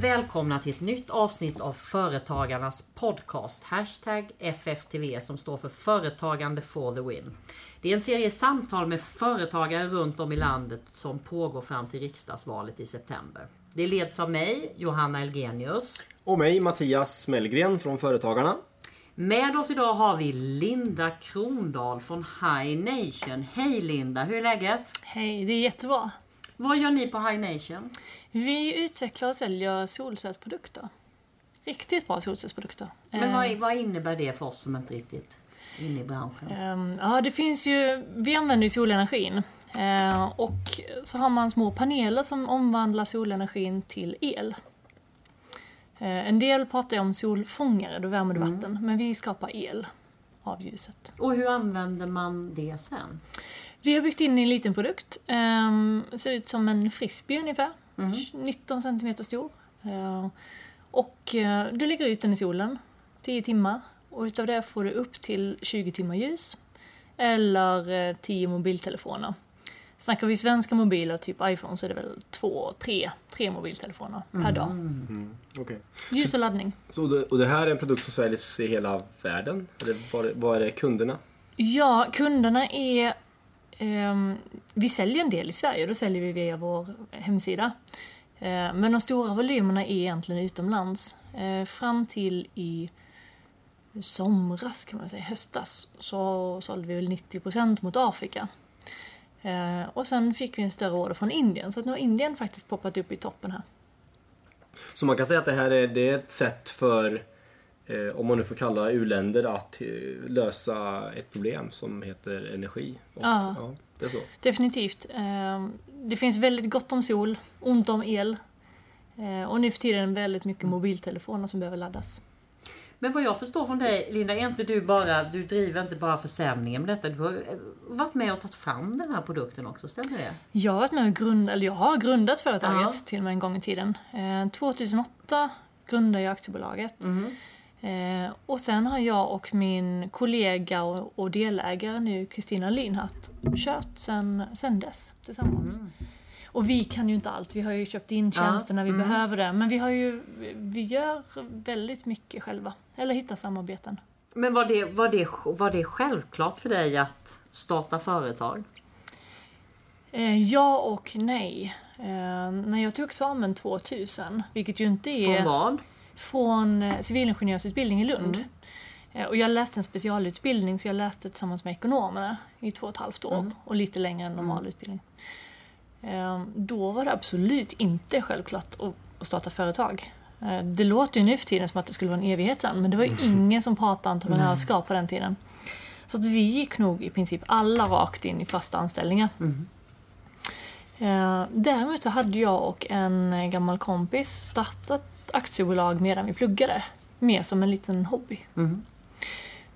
Välkomna till ett nytt avsnitt av Företagarnas podcast. Hashtag FFTV som står för Företagande for the win. Det är en serie samtal med företagare runt om i landet som pågår fram till riksdagsvalet i september. Det leds av mig, Johanna Elgenius. Och mig, Mattias Mellgren från Företagarna. Med oss idag har vi Linda Krondahl från High Nation. Hej Linda, hur är läget? Hej, det är jättebra. Vad gör ni på High Nation? Vi utvecklar och säljer solcellsprodukter. Riktigt bra solcellsprodukter. Men vad, vad innebär det för oss som inte riktigt är inne i branschen? Ehm, Ja, det finns ju... Vi använder ju solenergin. Ehm, Och så har man små paneler som omvandlar solenergin till el. Ehm, En del pratar om solfångare, då värmer du vatten. Men vi skapar el av ljuset. Och hur använder man det sen? Vi har byggt in en liten produkt. Um, ser ut som en frisbee ungefär. 19 cm stor. Uh, och uh, du lägger ut den i solen 10 timmar. Och utav det får du upp till 20 timmar ljus. Eller uh, 10 mobiltelefoner. Snackar vi svenska mobiler, typ iPhone, så är det väl två, tre, tre mobiltelefoner per dag. Okej. Ljus och laddning. Så det, och det här är en produkt som säljs i hela världen? Eller vad, vad är kunderna? Ja, kunderna är... Ehm, vi säljer en del i Sverige, då säljer vi via vår hemsida. Ehm, men de stora volymerna är egentligen utomlands. Ehm, fram till i somras, kan man säga, höstas, så sålde vi väl 90% mot Afrika. Och sen fick vi en större order från Indien, så att nu har Indien faktiskt poppat upp i toppen här. Så man kan säga att det här är, det är ett sätt för, om man nu får kalla u-länder, att eh, lösa ett problem som heter energi. Och, Ja. det är så. Definitivt. Eh, Det finns väldigt gott om sol, ont om el. Eh, Och nu för tiden väldigt mycket mobiltelefoner som behöver laddas. Men vad jag förstår från dig Linda, är inte du bara, du driver inte bara försäljningen med detta. Du har eh, varit med och tagit fram den här produkten också, stämmer det? Jag har varit med och grund, eller jag har grundat företaget Ja. till och med en gång i tiden. Eh, 2008 grundade jag aktiebolaget. Eh, och sen har jag och min kollega och, och delägare nu, Kristina Linhardt, kört sen, sen dess tillsammans. Och vi kan ju inte allt. Vi har ju köpt in tjänsterna, vi behöver det. Men vi har ju, vi gör väldigt mycket själva. Eller hittar samarbeten. Men var det, var, det, var det självklart för dig att starta företag? Eh, ja och nej. Eh, när jag tog examen 2000, vilket ju inte är... Från vad? Från eh, civilingenjörsutbildning i Lund. Mm. Eh, Och jag läste en specialutbildning så jag läste tillsammans med ekonomerna i två och ett halvt år Mm. och lite längre än normal utbildning. Eh, Då var det absolut inte självklart att- starta företag. Eh, Det låter ju nu för tiden som att det skulle vara en evighet sen men det var ju ingen som pratade entreprenörskap på den tiden. Så att vi gick nog i princip alla rakt in i fasta anställningar. Eh, Däremot så hade jag och en gammal kompis startat aktiebolag medan vi pluggade. Mer som en liten hobby.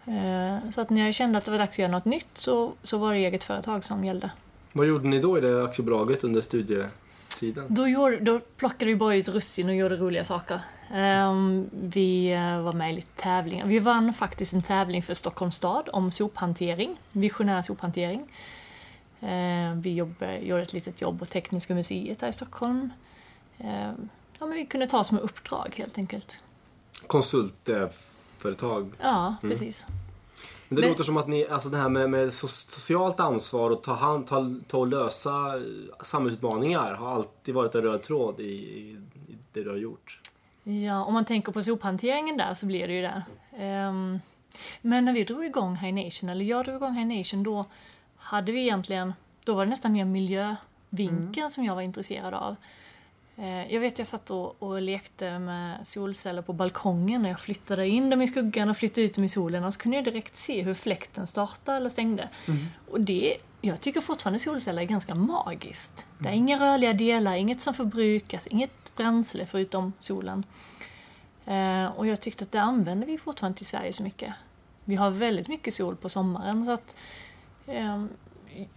Eh, Så att när jag kände att det var dags att göra något nytt så, så var det eget företag som gällde. Vad gjorde ni då i det aktiebolaget under studietiden? Då, gjorde, då plockade vi bara ut russin och gjorde roliga saker. Ehm, vi eh, var med i lite tävlingar. Vi vann faktiskt en tävling för Stockholms stad om sophantering, visionär sophantering. Ehm, vi jobb, gjorde ett litet jobb på Tekniska museet här i Stockholm. Ja, men vi kunde ta som uppdrag helt enkelt. Konsultföretag. Ja, precis. Men det Men- låter som att ni, alltså det här med, med so- socialt ansvar och ta, hand, ta, ta och lösa samhällsutmaningar har alltid varit en röd tråd i, i, i det du har gjort. Ja, om man tänker på sophanteringen där så blir det ju det. Ehm, men när vi drog igång High Nation, eller jag drog igång High Nation, då hade vi egentligen, då var det nästan mer miljövinkeln som jag var intresserad av. Eh, jag vet jag satt och, och lekte med solceller på balkongen när jag flyttade in dem i skuggan och flyttade ut dem i solen och så kunde jag direkt se hur fläkten startade eller stängde. Och det, jag tycker fortfarande solceller är ganska magiskt. Det är inga rörliga delar, inget som förbrukas, inget bränsle förutom solen. Eh, och jag tyckte att det använder vi fortfarande till Sverige så mycket. Vi har väldigt mycket sol på sommaren. Så att, eh,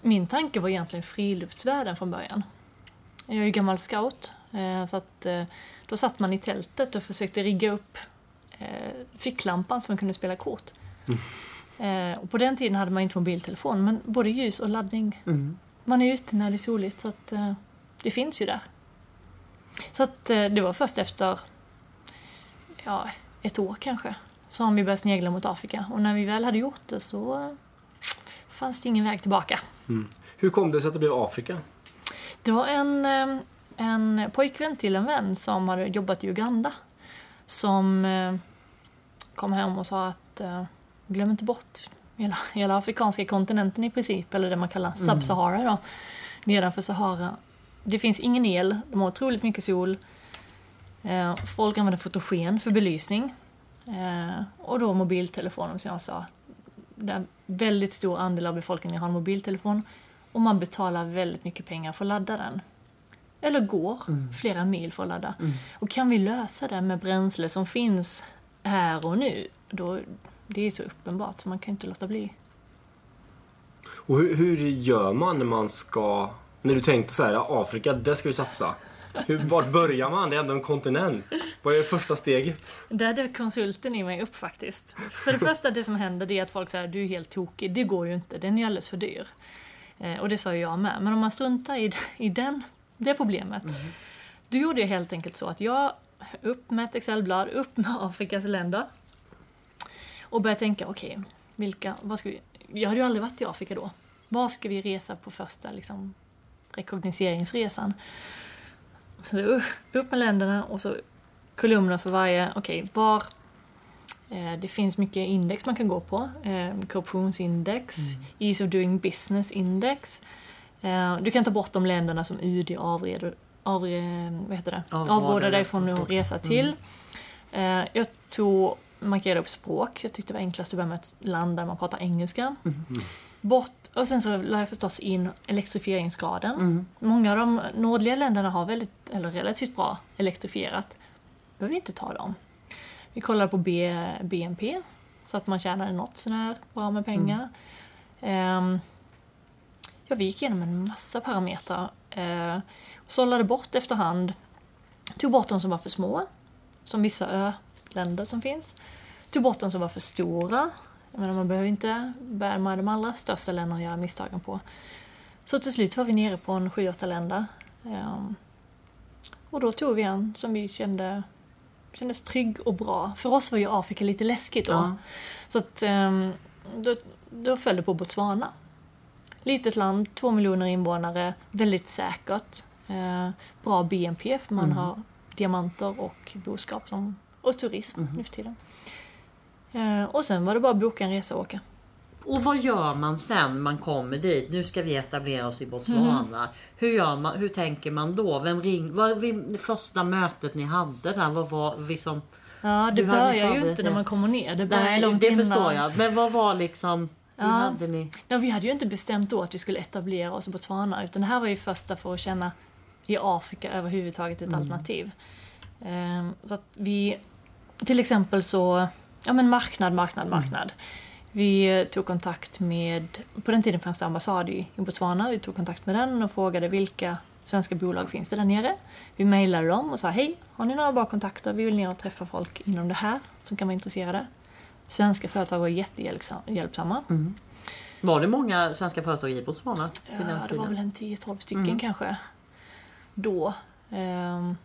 min tanke var egentligen friluftsvärlden från början. Jag är ju gammal scout, så att eh, då satt man i tältet och försökte rigga upp eh, ficklampan så man kunde spela kort. Eh, och på den tiden hade man inte mobiltelefon, men både ljus och laddning. Man är ute när det är soligt, så att, eh, det finns ju där. Så att eh, det var först efter ja, ett år kanske som vi började snegla mot Afrika. Och när vi väl hade gjort det så eh, fanns det ingen väg tillbaka. Hur kom det sig att det blev Afrika? Det var en, eh, en pojkvän till en vän som hade jobbat i Uganda. Som eh, kom hem och sa att eh, glöm inte bort hela, hela afrikanska kontinenten i princip, eller det man kallar Sub-Sahara då, nedanför Sahara. Det finns ingen el, de har otroligt mycket sol. Eh, folk använder fotogen för belysning. Och då mobiltelefoner som jag sa. Det är en väldigt stor andel av befolkningen har en mobiltelefon och man betalar väldigt mycket pengar för att ladda den. Eller går flera mil för att ladda. Och kan vi lösa det med bränsle som finns här och nu, då det är så uppenbart så man kan inte låta bli. Och hur, hur gör man när man ska... När du tänkte så här, Afrika, där ska vi satsa. Hur, vart börjar man? Det är ändå en kontinent. Vad är första steget? Där dök konsulten i mig upp faktiskt. För det första, det som händer det är att folk säger du är helt tokig, det går ju inte, den är alldeles för dyr. Eh, och det sa ju jag med. Men om man struntar i, i den, det problemet. Då gjorde jag helt enkelt så att jag upp med ett Excelblad, upp med Afrikas länder. Och började tänka, okej, vilka, vad ska vi... Jag hade ju aldrig varit i Afrika då. Var ska vi resa på första liksom, rekognoseringsresan? Så upp, med länderna och så kolumner för varje, okej, var... Eh, det finns mycket index man kan gå på. Eh, korruptionsindex, Ease of doing business index. Eh, du kan ta bort de länderna som UD avreder, avre, vad heter det? Avråder dig från att resa till. Eh, jag tog, markerade upp språk. Jag tyckte det var enklast att börja med ett land där man pratar engelska. Bort, och sen så la jag förstås in elektrifieringsgraden. Många av de nordliga länderna har väldigt, eller relativt bra elektrifierat. behöver vi inte ta dem. Vi kollade på B, BNP, så att man tjänade något sånär bra med pengar. Ehm, ja, vi gick igenom en massa parametrar. Eh, och sållade bort efterhand. Tog bort de som var för små, som vissa öländer som finns. Tog bort de som var för stora. Jag menar, man behöver inte med de allra största länderna och göra misstagen på. Så till slut var vi nere på en 7-8 länder. Ehm, och då tog vi en som vi kände kändes trygg och bra. För oss var ju Afrika lite läskigt då. Ja. Så att ehm, då, då föll det på Botswana. Litet land, två miljoner invånare, väldigt säkert. Eh, bra BNP för man har diamanter och boskap som, och turism nu för tiden. Eh, och sen var det bara att boka en resa och åka. Och vad gör man sen man kommer dit? Nu ska vi etablera oss i Botswana. Mm. Hur, gör man, hur tänker man då? Vem ring, vad det första mötet ni hade där? Vad var liksom... Ja, det börjar ju inte när man kommer ner. Det börjar Nej, långt det innan. förstår jag. Men vad var liksom... Hur Ja. hade ni... Ja, vi hade ju inte bestämt då att vi skulle etablera oss i Botswana, utan det här var ju första för att känna i Afrika överhuvudtaget ett alternativ. Ehm, så att vi, till exempel så, ja men marknad, marknad, marknad. Vi eh, tog kontakt med, på den tiden fanns det ambassad i, i Botswana, vi tog kontakt med den och frågade vilka svenska bolag finns det där nere. Vi mejlade dem och sa hej, har ni några bra kontakter? Vi vill ner och träffa folk inom det här som kan vara intresserade. Svenska företag var jättehjälpsamma. Var det många svenska företag i Botswana? Ja, det var väl en 10-12 stycken kanske. Då. Ehm,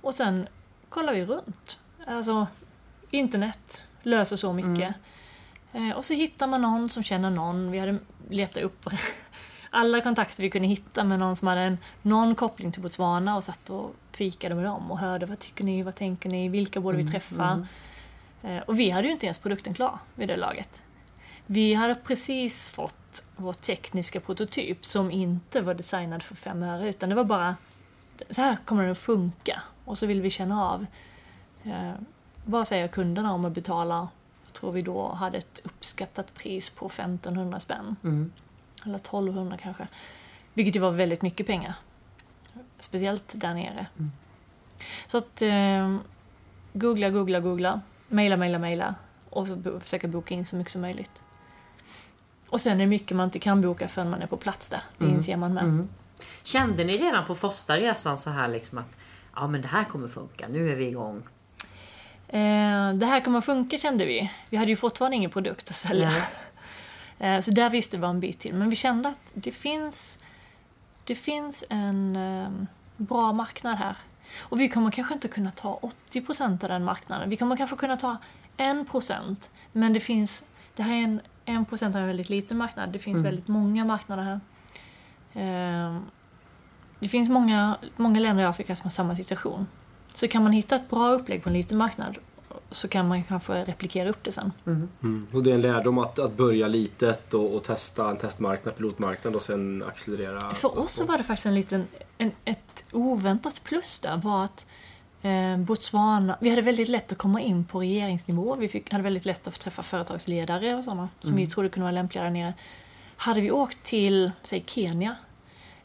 och sen kollar vi runt. Alltså, internet löser så mycket. Eh, och så hittar man någon som känner någon. Vi hade letat upp alla kontakter vi kunde hitta med någon som hade en, någon koppling till Botswana och satt och fikade med dem och hörde vad tycker ni, vad tänker ni, vilka borde vi träffa? Eh, och vi hade ju inte ens produkten klar vid det laget. Vi hade precis fått vår tekniska prototyp som inte var designad för fem öre utan det var bara så här kommer den att funka och så vill vi känna av eh, vad säger kunderna om att betala jag tror vi då hade ett uppskattat pris på 1500 spänn. Mm. Eller 1200 kanske. Vilket ju var väldigt mycket pengar. Speciellt där nere. Så att eh, googla, googla, googla. Maila, maila, maila. Och så bo- försöka boka in så mycket som möjligt. Och sen är det mycket man inte kan boka förrän man är på plats där. Det inser man med. Kände ni redan på första resan så här liksom att ja men det här kommer funka, nu är vi igång? Eh, det här kommer funka kände vi. Vi hade ju fortfarande ingen produkt att sälja. Eh, så där visste vi en bit till. Men vi kände att det finns, det finns en eh, bra marknad här. Och vi kommer kanske inte kunna ta 80% av den marknaden. Vi kommer kanske kunna ta 1%. Men det finns, det här är en, 1% av en väldigt liten marknad. Det finns väldigt många marknader här. Ehm, Det finns många, många länder i Afrika som har samma situation. Så kan man hitta ett bra upplägg på en liten marknad så kan man kanske replikera upp det sen. Mm. Och det är en lärdom att, att börja litet och, och testa en testmarknad, pilotmarknad och sen accelerera. För oss så var det faktiskt en liten, en, ett oväntat plus där var att eh, Botswana, vi hade väldigt lätt att komma in på regeringsnivå. Vi fick, hade väldigt lätt att träffa företagsledare och sådana som vi trodde kunde vara lämpliga där nere. Hade vi åkt till, säg Kenya,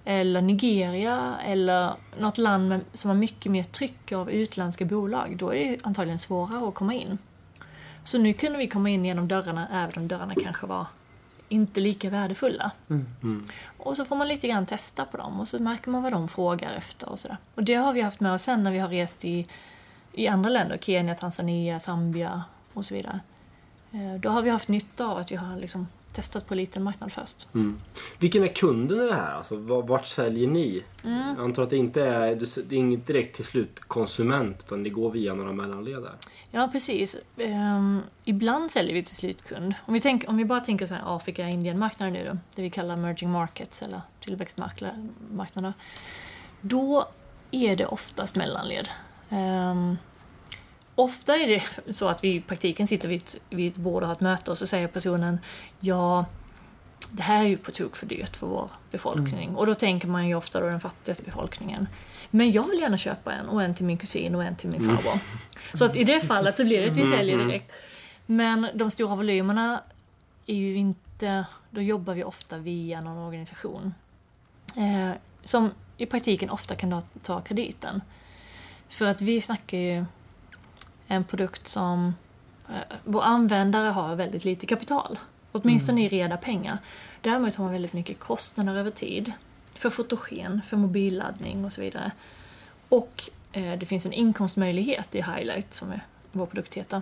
eller Nigeria eller något land med, som har mycket mer tryck av utländska bolag, då är det antagligen svårare att komma in. Så nu kunde vi komma in genom dörrarna, även om dörrarna kanske var inte lika värdefulla. Och så får man lite grann testa på dem och så märker man vad de frågar efter och sådär. Och det har vi haft med oss sen när vi har rest i, i andra länder, Kenya, Tanzania, Zambia och så vidare. Eh, Då har vi haft nytta av att vi har liksom testat på liten marknad först. Mm. Vilken är kunden i det här? Alltså, var- vart säljer ni? Jag antar att det inte är, det är inget direkt till slutkonsument utan det går via några mellanledare. Ja, precis. Ehm, ibland säljer vi till slutkund. Om vi, tänk, om vi bara tänker så här Afrika, Indien-marknaden nu då, det vi kallar emerging markets eller tillväxtmarknader. Då är det oftast mellanled. Ehm, ofta är det så att vi i praktiken sitter vid ett, vid ett bord och har ett möte och så säger personen ja, det här är ju på tok för dyrt för vår befolkning. Och då tänker man ju ofta då den fattigaste befolkningen. Men jag vill gärna köpa en och en till min kusin och en till min farbror. Så att i det fallet så blir det att vi säljer direkt. Men de stora volymerna är ju inte... Då jobbar vi ofta via någon organisation. Eh, som i praktiken ofta kan ta, ta krediten. För att vi snackar ju en produkt som eh, vår användare har väldigt lite kapital. Åtminstone i reda pengar. Däremot har man väldigt mycket kostnader över tid. För fotogen, för mobilladdning och så vidare. Och eh, det finns en inkomstmöjlighet i Highlight, som är vår produkt heter.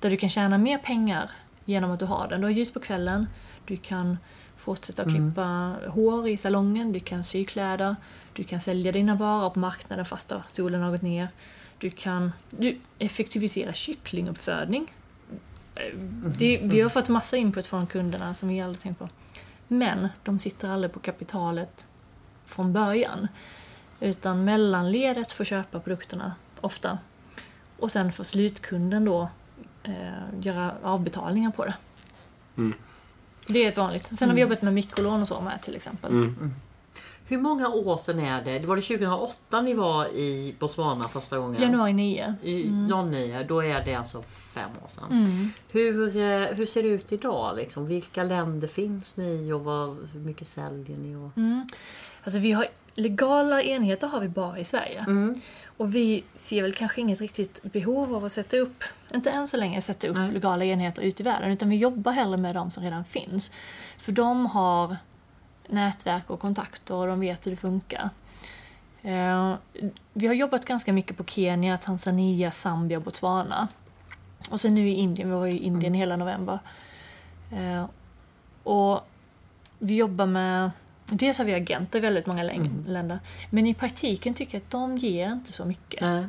Där du kan tjäna mer pengar genom att du har den. Du har ljus på kvällen, du kan fortsätta att klippa hår i salongen, du kan sy kläder, du kan sälja dina varor på marknaden fast då solen har gått ner. Du kan du effektivisera kycklinguppfödning. Eh, Det, vi har fått massa input från kunderna som vi aldrig tänkt på. Men de sitter aldrig på kapitalet från början. Utan mellanledet får köpa produkterna ofta. Och sen får slutkunden då eh, göra avbetalningar på det. Mm. Det är ett vanligt. Sen har vi jobbat med mikrolån och så med till exempel. Mm. Hur många år sedan är det? Var det 2008 ni var i Botswana första gången? Januari 9. I 09, då är det alltså fem år sedan. Mm. Hur, eh, hur ser det ut idag? Liksom? Vilka länder finns ni och vad, hur mycket säljer ni? Och... Mm. Alltså vi har legala enheter har vi bara i Sverige. Mm. Och vi ser väl kanske inget riktigt behov av att sätta upp, inte än så länge, sätta upp Nej. legala enheter ute i världen. Utan vi jobbar hellre med de som redan finns. För de har nätverk och kontakter och de vet hur det funkar. Eh, vi har jobbat ganska mycket på Kenya, Tanzania, Zambia och Botswana. Och sen nu i Indien, vi var i Indien hela november. Eh, och vi jobbar med Dels har vi agenter i väldigt många läng- länder. Men i praktiken tycker jag att de ger inte så mycket. Nej.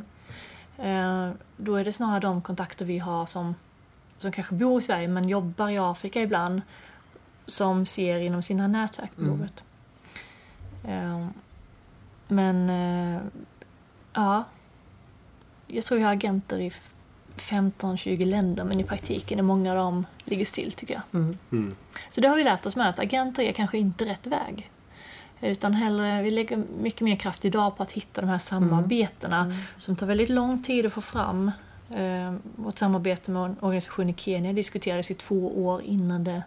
Eh, då är det snarare de kontakter vi har som, som kanske bor i Sverige men jobbar i Afrika ibland. Som ser inom sina nätverk behovet. Eh, men eh, ja, jag tror jag har agenter i f- 15-20 länder men i praktiken är många av dem ligger still tycker jag. Mm. Mm. Så det har vi lärt oss med att agenter är kanske inte rätt väg. Utan hellre, vi lägger mycket mer kraft idag på att hitta de här samarbetena som tar väldigt lång tid att få fram. Eh, vårt samarbete med en organisation i Kenya diskuterades i två år innan, det,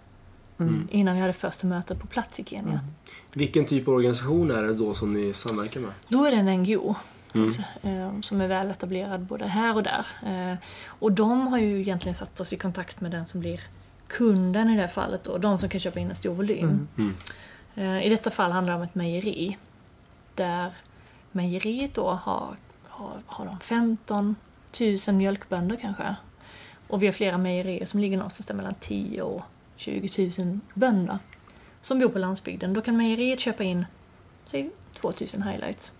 innan vi hade första mötet på plats i Kenya. Vilken typ av organisation är det då som ni samverkar med? Då är det en NGO Mm. alltså, eh, som är väl etablerad både här och där. Eh, och de har ju egentligen satt oss i kontakt med den som blir kunden i det här fallet då, de som kan köpa in en stor volym. Mm. Eh, I detta fall handlar det om ett mejeri där mejeriet då har, har, har de 15 000 mjölkbönder kanske. Och vi har flera mejerier som ligger någonstans där mellan 10 och 20 000 bönder som bor på landsbygden. Då kan mejeriet köpa in säg 2 000 highlights.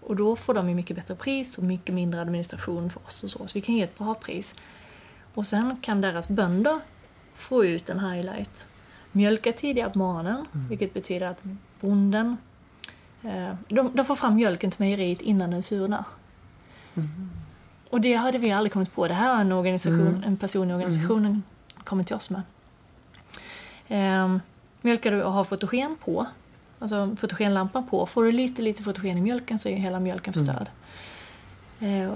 Och då får de ju mycket bättre pris och mycket mindre administration för oss och så. Så vi kan ge ett bra pris. Och sen kan deras bönder få ut en highlight. Mjölka tidigare på morgonen, vilket betyder att bonden eh, de, de får fram mjölken till mejeriet innan den surnar. Och det hade vi aldrig kommit på. Det här är en, organisation, en person i organisationen kommit till oss med. Ehm, mjölkar du och har fotogen på, alltså fotogenlampan på, får du lite, lite fotogen i mjölken så är hela mjölken förstörd. Eh,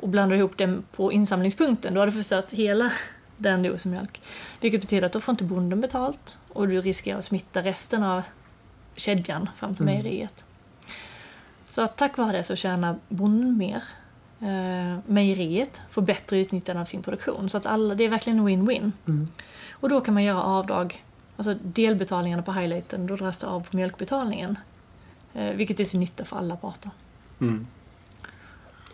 och blandar du ihop den på insamlingspunkten, då har du förstört hela den dosen mjölk. Vilket betyder att då får inte bonden betalt och du riskerar att smitta resten av kedjan fram till mejeriet. Så att tack vare det så tjänar bonden mer. Eh, mejeriet får bättre utnyttjande av sin produktion. Så att alla, det är verkligen win-win. Och då kan man göra avdrag, alltså delbetalningarna på highlighten, då dras det av på mjölkbetalningen. Eh, vilket är till nytta för alla parter.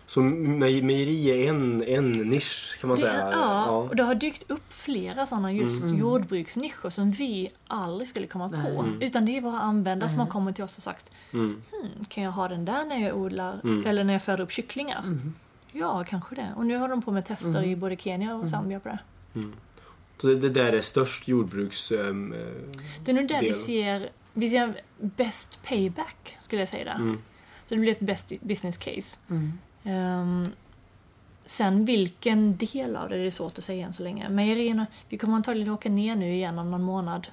Så me- mejeri är en, en nisch kan man säga? ja, och det har dykt upp flera sådana just jordbruksnischer som vi aldrig skulle komma på. Utan det är våra användare som har kommit till oss och sagt Mm. hmm, Kan jag ha den där när jag odlar eller när jag föder upp kycklingar? Ja, kanske det. Och nu har de på med tester i både Kenya och Zambia på det. Så det, det där är störst jordbruks... eh, Det är nog där vi ser, vi ser best payback, skulle jag säga där. Mm. Så det blir ett best business case. Ehm, sen vilken del av det, det är svårt att säga än så länge. Mejerierna, vi kommer antagligen åka ner nu igen om någon månad.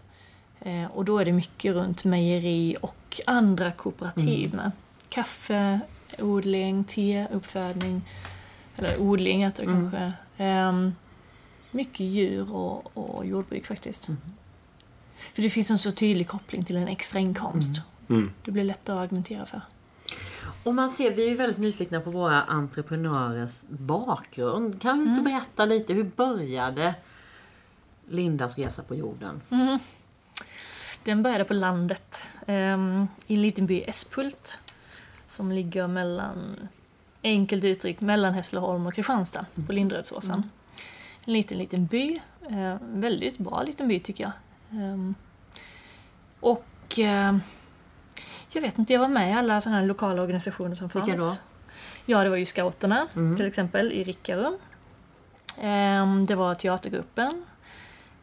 Eh, och då är det mycket runt mejeri och andra kooperativ med. Kaffe, odling, te, uppfödning. Eller odling heter det kanske. Ehm, mycket djur och, och jordbruk faktiskt. För det finns en så tydlig koppling till en extra inkomst. Mm. Det blir lättare att argumentera för. Och man ser, vi är ju väldigt nyfikna på våra entreprenörers bakgrund. Kan du inte berätta lite, hur började Lindas resa på jorden? Den började på landet, ehm, i en liten by, Espult, som ligger mellan, enkelt uttryckt, mellan Hässleholm och Kristianstad, på Linderödsåsen. En liten, liten by. Eh, väldigt bra liten by tycker jag. Ehm, och eh, jag vet inte, jag var med i alla sådana här lokala organisationer som fanns. Vilka då? Ja, det var ju scouterna till exempel i Rickarum. Ehm, det var teatergruppen,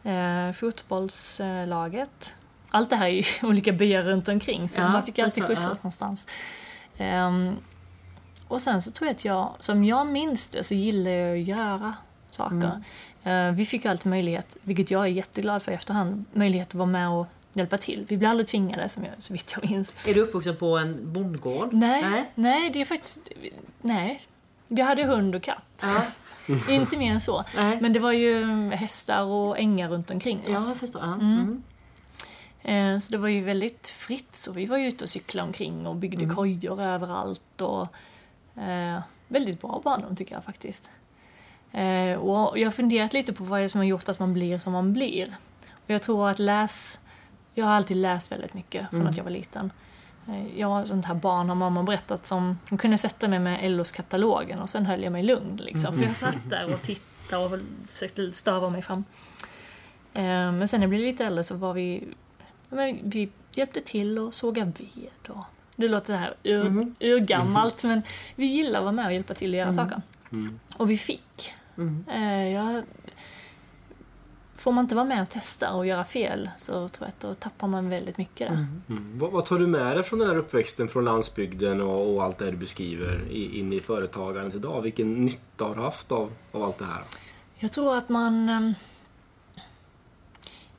eh, fotbollslaget. Allt det här är ju olika byar runt omkring så Ja, man fick alltid skjutsas ja. någonstans. Ehm, och sen så tror jag att jag, som jag minns det, så gillar jag att göra saker. Eh, vi fick ju alltid möjlighet, vilket jag är jätteglad för i efterhand, möjlighet att vara med och hjälpa till. Vi blev aldrig tvingade, som jag, så vitt jag minns. Är du uppvuxen på en bondgård? Nej, nej, det är faktiskt... Nej. Vi hade hund och katt. Ja, Inte mer än så. Nej. Men det var ju hästar och ängar runt omkring ja oss. jag förstår. Ja. Mm. Eh, Så det var ju väldigt fritt. Så vi var ju ute och cyklade omkring och byggde kojor överallt. Och, eh, väldigt bra barndom tycker jag faktiskt. Eh, och jag har funderat lite på vad det är som har gjort att man blir som man blir. Och jag tror att läs... Jag har alltid läst väldigt mycket från att jag var liten. Eh, Jag var sånt här barn, har mamma berättat, som hon kunde sätta mig med LOs katalogen och sen höll jag mig lugn. Liksom. För jag satt där och tittade och försökte stava mig fram. Eh, Men sen när jag blev lite äldre så var vi... Men vi hjälpte till och såga ved och... Det låter så här ur, urgammalt men vi gillar att vara med och hjälpa till och göra saker. Och vi fick. Eh, Jag, får man inte vara med och testa och göra fel så tror jag att då tappar man väldigt mycket där. Mm. Vad, vad tar du med dig från den här uppväxten från landsbygden och, och allt det du beskriver i, in i företagandet idag? Vilken nytta har du haft av, av allt det här? Jag tror att man... ehm,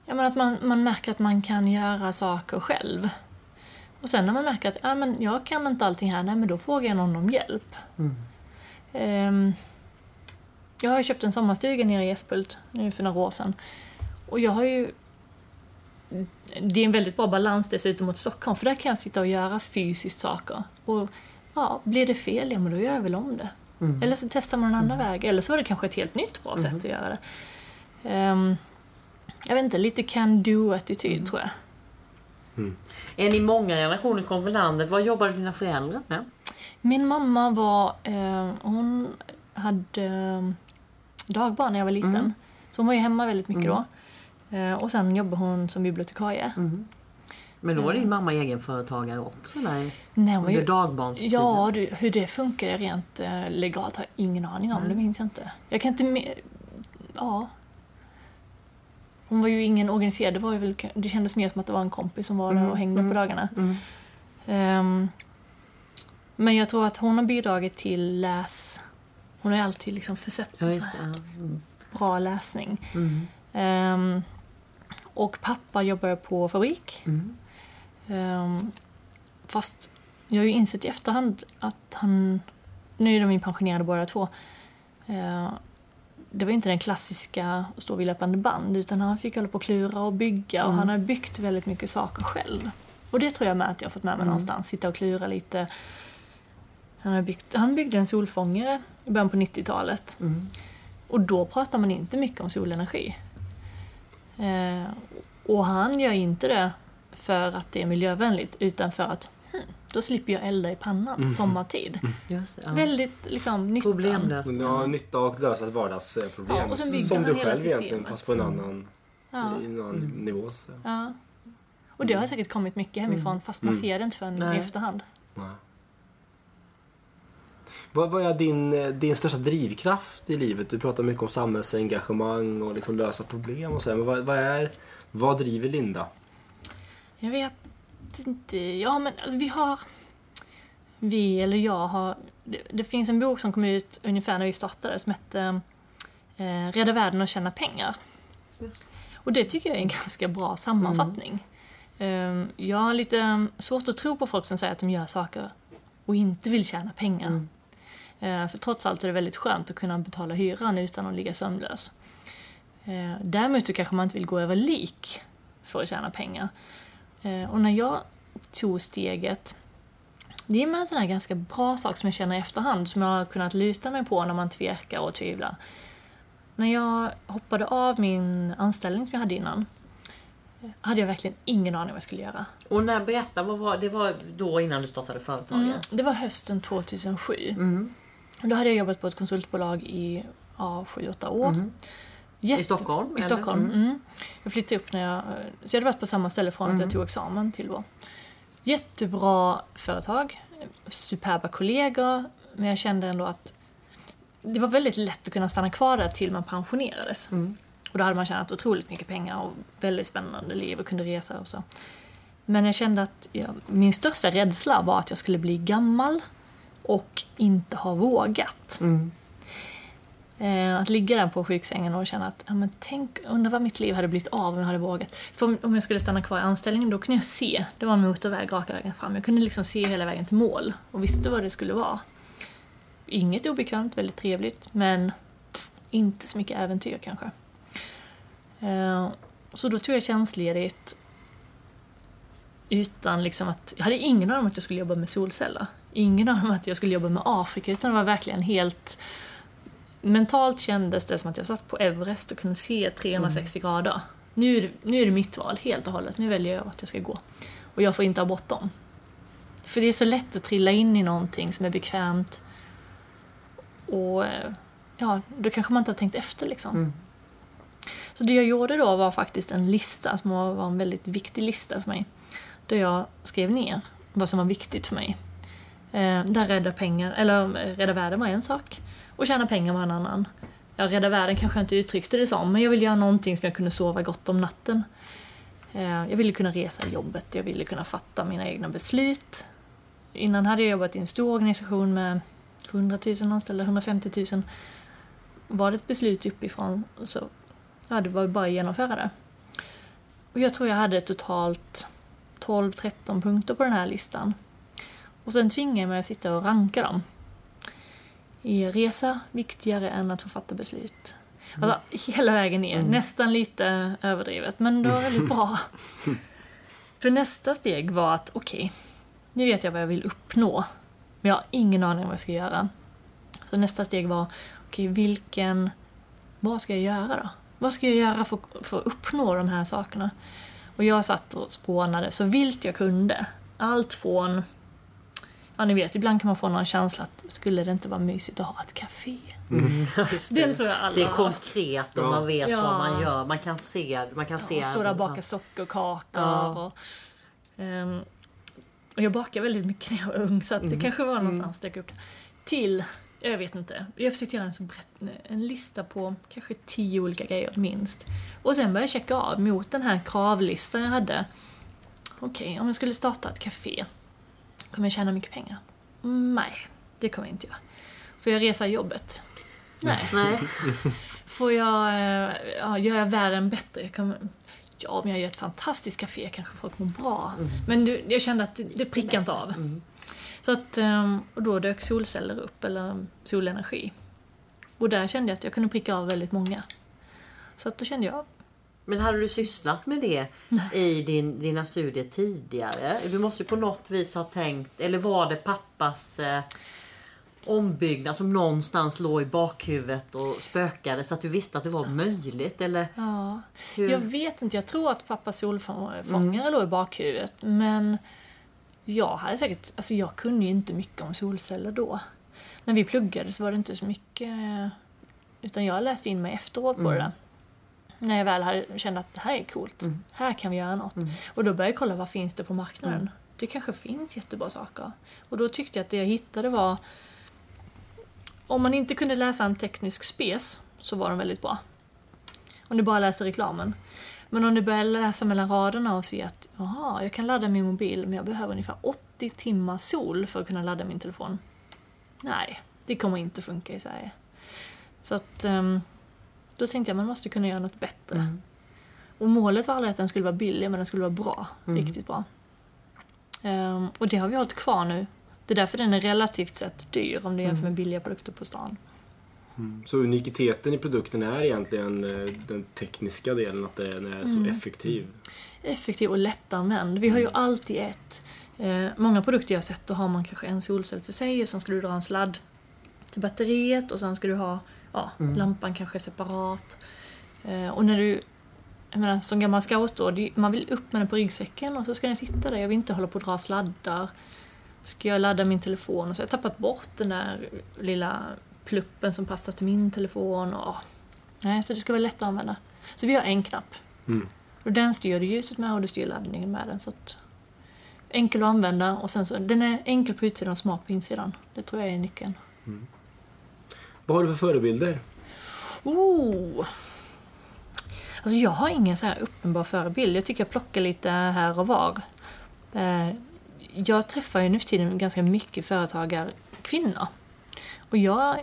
Ja, men att man, man märker att man kan göra saker själv. Och sen när man märker att ah, men jag kan inte allting här, nej men då frågar jag någon om hjälp. Ehm, jag har ju köpt en sommarstuga nere i Espult nu för några år sedan. Och jag har ju... Det är en väldigt bra balans dessutom mot Stockholm, för där kan jag sitta och göra fysiskt saker. Och ja, blir det fel, ja men då gör jag väl om det. Eller så testar man en annan väg, eller så var det kanske ett helt nytt bra sätt att göra det. Ehm, jag vet inte, lite can-do-attityd tror jag. Är ni många generationer kom från landet? Vad jobbade dina föräldrar med? Min mamma var, eh, hon hade dagbarn när jag var liten. Så hon var ju hemma väldigt mycket då. Eh, och sen jobbade hon som bibliotekarie. Men då var din mamma egenföretagare också där Nej, hon var ju, dagbarnstiden? ja, du, hur det funkar rent eh, legalt har jag ingen aning om. Det minns jag inte. Jag kan inte... Ja. Hon var ju ingen organiserad. Det, var ju väl, det kändes mer som att det var en kompis som var där och hängde på dagarna. Mm. Ehm, men jag tror att hon har bidragit till läs... Hon har ju alltid liksom försett Ja, det. här ja. Mm. bra läsning. Mm. Ehm, och pappa jobbar på fabrik. Mm. Ehm, fast jag har ju insett i efterhand att han... Nu är de ju pensionerade båda två. Ehm, det var inte den klassiska stå vid löpande band utan han fick hålla på och klura och bygga och han har byggt väldigt mycket saker själv. Och det tror jag med att jag har fått med mig någonstans. Sitta och klura lite. Han, har byggt, han byggde en solfångare i början på 90-talet. Mm. Och då pratar man inte mycket om solenergi. Eh, och han gör inte det för att det är miljövänligt utan för att hm, då slipper jag elda i pannan sommartid. Just det, ja. Väldigt liksom nyttan. Problemlöst. Ja, nytta att lösa ett vardagsproblem. Ja, och som du själv egentligen, fast på en annan, Ja, i en annan nivå. Så. ja. Och det har säkert kommit mycket hemifrån fast man ser det inte förrän Nej. i efterhand. Nej. Vad, vad är din, eh, din största drivkraft i livet? Du pratar mycket om samhällsengagemang och liksom lösa problem och så. här, Men vad, vad, är, vad driver Linda? Jag vet inte. Ja, men vi har... Vi, eller jag, har... Det, det finns en bok som kom ut ungefär när vi startade som hette eh, Rädda världen och tjäna pengar. Och det tycker jag är en ganska bra sammanfattning. Eh, jag har lite svårt att tro på folk som säger att de gör saker och inte vill tjäna pengar. Eh, för trots allt är det väldigt skönt att kunna betala hyran utan att ligga sömnlös. Eh, däremot så kanske man inte vill gå över lik för att tjäna pengar. Eh, och när jag tog steget, det är med en sån här ganska bra sak som jag känner i efterhand, som jag har kunnat luta mig på när man tvekar och tvivlar. När jag hoppade av min anställning som jag hade innan, eh, hade jag verkligen ingen aning vad jag skulle göra. Och när, berätta, vad var, det var då innan du startade företaget? Mm, det var hösten 2007. Mm. Då hade jag jobbat på ett konsultbolag i ja, 7-8 år. Jätte- I Stockholm? I? Stockholm. Mm. Mm. Jag flyttade upp när jag... Så jag hade varit på samma ställe från att Mm. jag tog examen till då. Jättebra företag, superba kollegor, men jag kände ändå att det var väldigt lätt att kunna stanna kvar där till man pensionerades. Mm. Och då hade man tjänat otroligt mycket pengar och väldigt spännande liv och kunde resa och så. Men jag kände att jag, min största rädsla var att jag skulle bli gammal och inte ha vågat. Mm. Eh, att ligga där på sjuksängen och känna att, ja men tänk, undrar vad mitt liv hade blivit av om jag hade vågat. För om, om jag skulle stanna kvar i anställningen då kunde jag se, det var en motorväg raka vägen fram. Jag kunde liksom se hela vägen till mål och visste vad det skulle vara. Inget obekvämt, väldigt trevligt, men inte så mycket äventyr kanske. Eh, så då tog jag tjänstledigt utan liksom att, jag hade ingen aning om att jag skulle jobba med solceller. Ingen aning om att jag skulle jobba med Afrika, utan det var verkligen helt mentalt kändes det som att jag satt på Everest och kunde se 360 grader. Nu är, det, nu är det mitt val helt och hållet. Nu väljer jag vart jag ska gå. Och jag får inte ha bråttom. För det är så lätt att trilla in i någonting som är bekvämt. Och eh, ja, då kanske man inte har tänkt efter liksom. Mm. Så det jag gjorde då var faktiskt en lista som var en väldigt viktig lista för mig. Där jag skrev ner vad som var viktigt för mig. Eh, där rädda pengar, eller eh, rädda världen var en sak. Och tjäna pengar var en annan. Ja, rädda världen kanske jag inte uttryckte det som, men jag ville göra någonting som jag kunde sova gott om natten. Eh, jag ville kunna resa i jobbet, jag ville kunna fatta mina egna beslut. Innan hade jag jobbat i en stor organisation med 100 000 anställda, 150 000. Var det ett beslut uppifrån så ja, det var bara att genomföra det. Och jag tror jag hade totalt 12-13 punkter på den här listan. Och sen tvingade jag mig att sitta och ranka dem. Är resa viktigare än att få fatta beslut? Alltså, hela vägen ner. Nästan lite överdrivet, men det var väldigt bra. För nästa steg var att, okej, nu vet jag vad jag vill uppnå. Men jag har ingen aning om vad jag ska göra. Så nästa steg var, okej, vilken... Vad ska jag göra då? Vad ska jag göra för, för att uppnå de här sakerna? Och jag satt och spånade så vilt jag kunde. Allt från... Ja, ni vet, ibland kan man få någon känsla att skulle det inte vara mysigt att ha ett café? Just det. Den tror jag alla Det är konkret och Ja. man vet Ja. vad man gör. Man kan se. Man kan se Ja, stå där och baka sockerkakor Ja. och Ehm, och jag bakade väldigt mycket när jag var ung så att det kanske var någonstans dök upp. Till, jag vet inte, jag försökte göra en, så brett, en lista på kanske tio olika grejer minst. Och sen började jag checka av mot den här kravlistan jag hade. Okej, om jag skulle starta ett café, kommer jag tjäna mycket pengar? Mm, nej, det kommer jag inte göra. Får jag resa jobbet? Nej. Nej. Får jag eh, ja, göra världen bättre? Jag kommer, ja, om jag gör ett fantastiskt café kanske folk mår bra. Men du, jag kände att det, det prickar inte av. Så att, eh, och då dök solceller upp, eller solenergi. Och där kände jag att jag kunde pricka av väldigt många. Så att då kände jag, Men hade du sysslat med det i din, dina studier tidigare? Du måste ju på något vis ha tänkt, eller var det pappas eh, ombyggnad som någonstans låg i bakhuvudet och spökade så att du visste att det var möjligt? Eller ja. hur? Jag vet inte, jag tror att pappas solfångare låg i bakhuvudet. Men jag hade säkert, alltså jag kunde ju inte mycket om solceller då. När vi pluggade så var det inte så mycket, utan jag läste in mig efteråt på det där. När jag väl hade, kände att det här är coolt, här kan vi göra något. Och då började jag kolla vad finns det på marknaden. Det kanske finns jättebra saker. Och då tyckte jag att det jag hittade var, om man inte kunde läsa en teknisk spes så var de väldigt bra. Om du bara läser reklamen. Men om du börjar läsa mellan raderna och se att jaha, jag kan ladda min mobil men jag behöver ungefär 80 timmar sol för att kunna ladda min telefon. Nej, det kommer inte funka i Sverige. Så att ehm, då tänkte jag man måste kunna göra något bättre. Och målet var aldrig att den skulle vara billig men den skulle vara bra. Riktigt bra. Ehm, och det har vi hållit kvar nu. Det är därför den är relativt sett dyr om du jämför med billiga produkter på stan. Så unikiteten i produkten är egentligen eh, den tekniska delen, att den är så effektiv. effektiv och lättanvänd. Vi har ju alltid ett. Eh, många produkter jag har sett, då har man kanske en solcell för sig och sen ska du dra en sladd till batteriet och sen ska du ha ja, lampan kanske separat. Eh, och när du, jag menar som gammal scout då, det, man vill upp med den på ryggsäcken och så ska den sitta där. Jag vill inte hålla på att dra sladdar. Ska jag ladda min telefon och så har jag tappat bort den där lilla pluppen som passar till min telefon. Och, nej, så det ska vara lätt att använda. Så vi har en knapp. Mm. Och den styr du ljuset med och du styr laddningen med den. Så att, enkel att använda och sen så, den är enkel på utsidan och smart på insidan. Det tror jag är nyckeln. Vad har du för förebilder? Oh. Alltså jag har ingen så här uppenbar förebild. Jag tycker jag plockar lite här och var. Eh, Jag träffar ju nu för tiden ganska mycket företagarkvinnor. Och jag,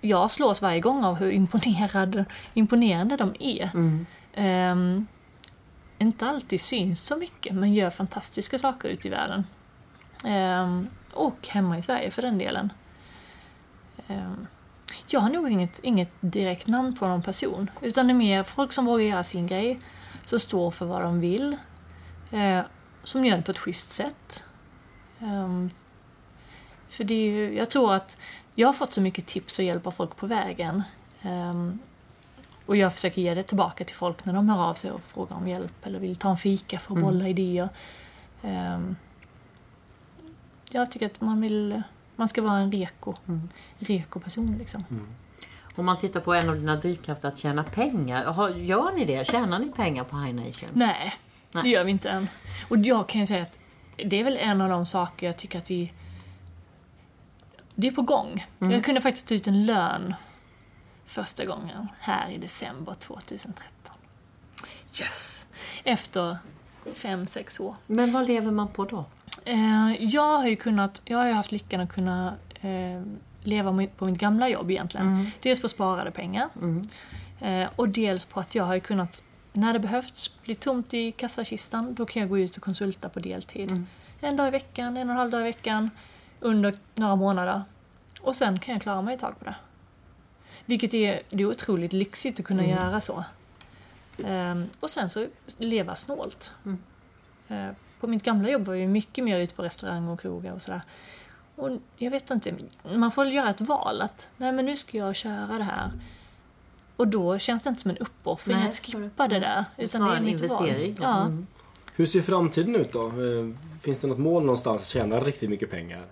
jag slås varje gång av hur imponerad, imponerande de är. Ehm, inte alltid syns så mycket, men gör fantastiska saker ute i världen. Ehm, och hemma i Sverige för den delen. Ehm, jag har nog inget, inget direkt namn på någon person. Utan det är mer folk som vågar göra sin grej. Som står för vad de vill. Eh, som gör det på ett schysst sätt. Ehm, för det är ju, jag tror att jag har fått så mycket tips och hjälp av folk på vägen. Ehm, och jag försöker ge det tillbaka till folk när de hör av sig och frågar om hjälp eller vill ta en fika för att bolla idéer. Ehm, jag tycker att man vill, man ska vara en reko, reko person liksom. Om man tittar på en av dina drivkrafter att tjäna pengar. Har- Gör ni det? Tjänar ni pengar på High Nation? Nej, Nej. det gör vi inte än. Och jag kan ju säga att det är väl en av de saker jag tycker att vi... Det är på gång. Jag kunde faktiskt ta ut en lön första gången här i december 2013. Yes! Efter fem, sex år. Men vad lever man på då? Eh, jag har ju kunnat, jag har ju haft lyckan att kunna eh, leva på mitt gamla jobb egentligen. Dels på sparade pengar eh, och dels på att jag har kunnat, när det behövts, bli tomt i kassakistan, då kan jag gå ut och konsulta på deltid. En dag i veckan, en och en halv dag i veckan under några månader. Och sen kan jag klara mig ett tag på det. Vilket är, det är otroligt lyxigt att kunna göra så. Ehm, och sen så leva snålt. På mitt gamla jobb var jag ju mycket mer ute på restaurang och krogar och sådär. Och jag vet inte, man får göra ett val att nej men nu ska jag köra det här. Och då känns det inte som en uppoffring Nej, att skippa det där. Utan det är en mitt investering. Val. Ja. Mm. Hur ser framtiden ut då? Eh, Finns det något mål någonstans att tjäna riktigt mycket pengar?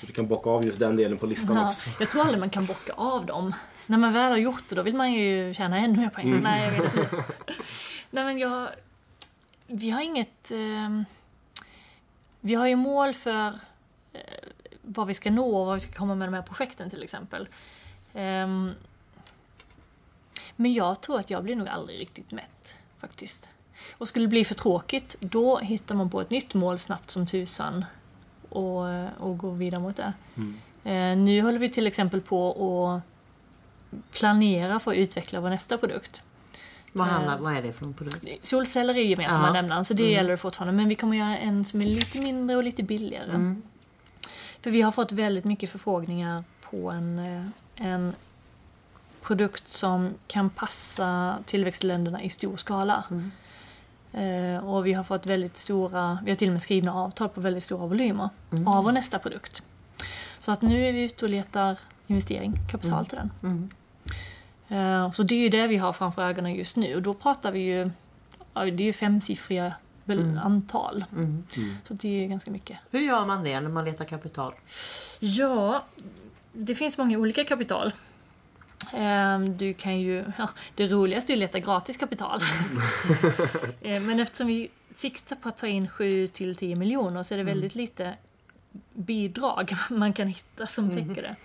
Så du kan bocka av just den delen på listan Ja, också. jag tror aldrig man kan bocka av dem. När man väl har gjort det, då vill man ju tjäna ännu mer pengar. Nej, jag vet inte. Nej, men jag... Vi har inget... Eh, vi har ju mål för eh, vad vi ska nå och vad vi ska komma med de här projekten till exempel. Ehm, men jag tror att jag blir nog aldrig riktigt mätt faktiskt. Och skulle det bli för tråkigt, då hittar man på ett nytt mål snabbt som tusan och, och går vidare mot det. Eh, nu håller vi till exempel på att planera för att utveckla vår nästa produkt. Vad, handlar, vad är det för någon produkt? Solceller är gemensamma Ja. nämnaren, så det gäller fortfarande. Men vi kommer göra en som är lite mindre och lite billigare. För vi har fått väldigt mycket förfrågningar på en, eh, en produkt som kan passa tillväxtländerna i stor skala. Eh, och vi har fått väldigt stora, vi har till och med skrivna avtal på väldigt stora volymer av vår nästa produkt. Så att nu är vi ute och letar investering, kapital till den. Mm. Eh, Så det är ju det vi har framför ögonen just nu och då pratar vi ju, det är ju femsiffriga bel- antal. Mm. Så det är ju ganska mycket. Hur gör man det när man letar kapital? Ja, det finns många olika kapital. Ehm, Du kan ju, ja, det roligaste är att leta gratis kapital. Eh, Men eftersom vi siktar på att ta in 7 till 10 miljoner så är det väldigt lite bidrag man kan hitta som täcker det.